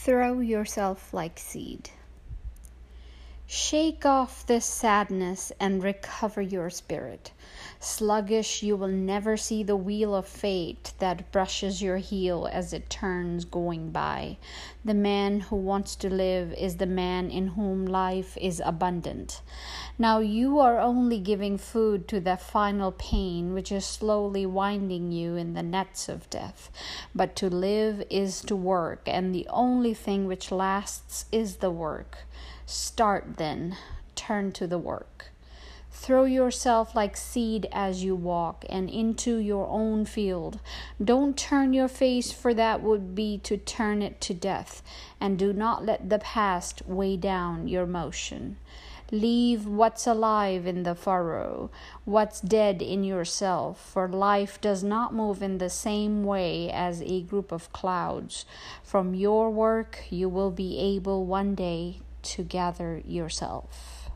Throw yourself like seed. Shake off this sadness and recover your spirit. Sluggish, you will never see the wheel of fate that brushes your heel as it turns going by. The man who wants to live is the man in whom life is abundant. Now you are only giving food to that final pain which is slowly winding you in the nets of death. But to live is to work, and the only thing which lasts is the work. Start then, turn to the work. Throw yourself like seed as you walk and into your own field. Don't turn your face, for that would be to turn it to death. And do not let the past weigh down your motion. Leave what's alive in the furrow, what's dead in yourself, for life does not move in the same way as a group of clouds. From your work, you will be able one day to gather yourself.